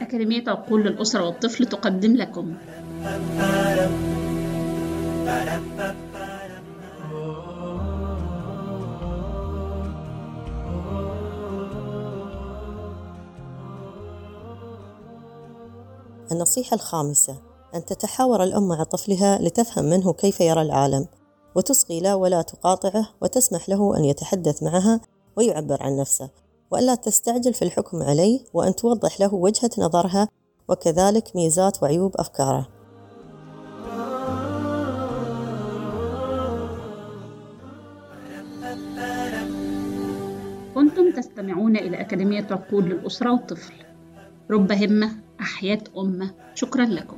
أكاديمية عقول للأسرة والطفل تقدم لكم. النصيحة الخامسة أن تتحاور الأم مع طفلها لتفهم منه كيف يرى العالم وتصغي له ولا تقاطعه وتسمح له أن يتحدث معها ويعبر عن نفسه. وألا تستعجل في الحكم عليه وأن توضح له وجهة نظرها وكذلك ميزات وعيوب أفكاره. كنتم تستمعون إلى أكاديمية عقول للأسرة والطفل. رب همة أحياء أمة. شكرا لكم.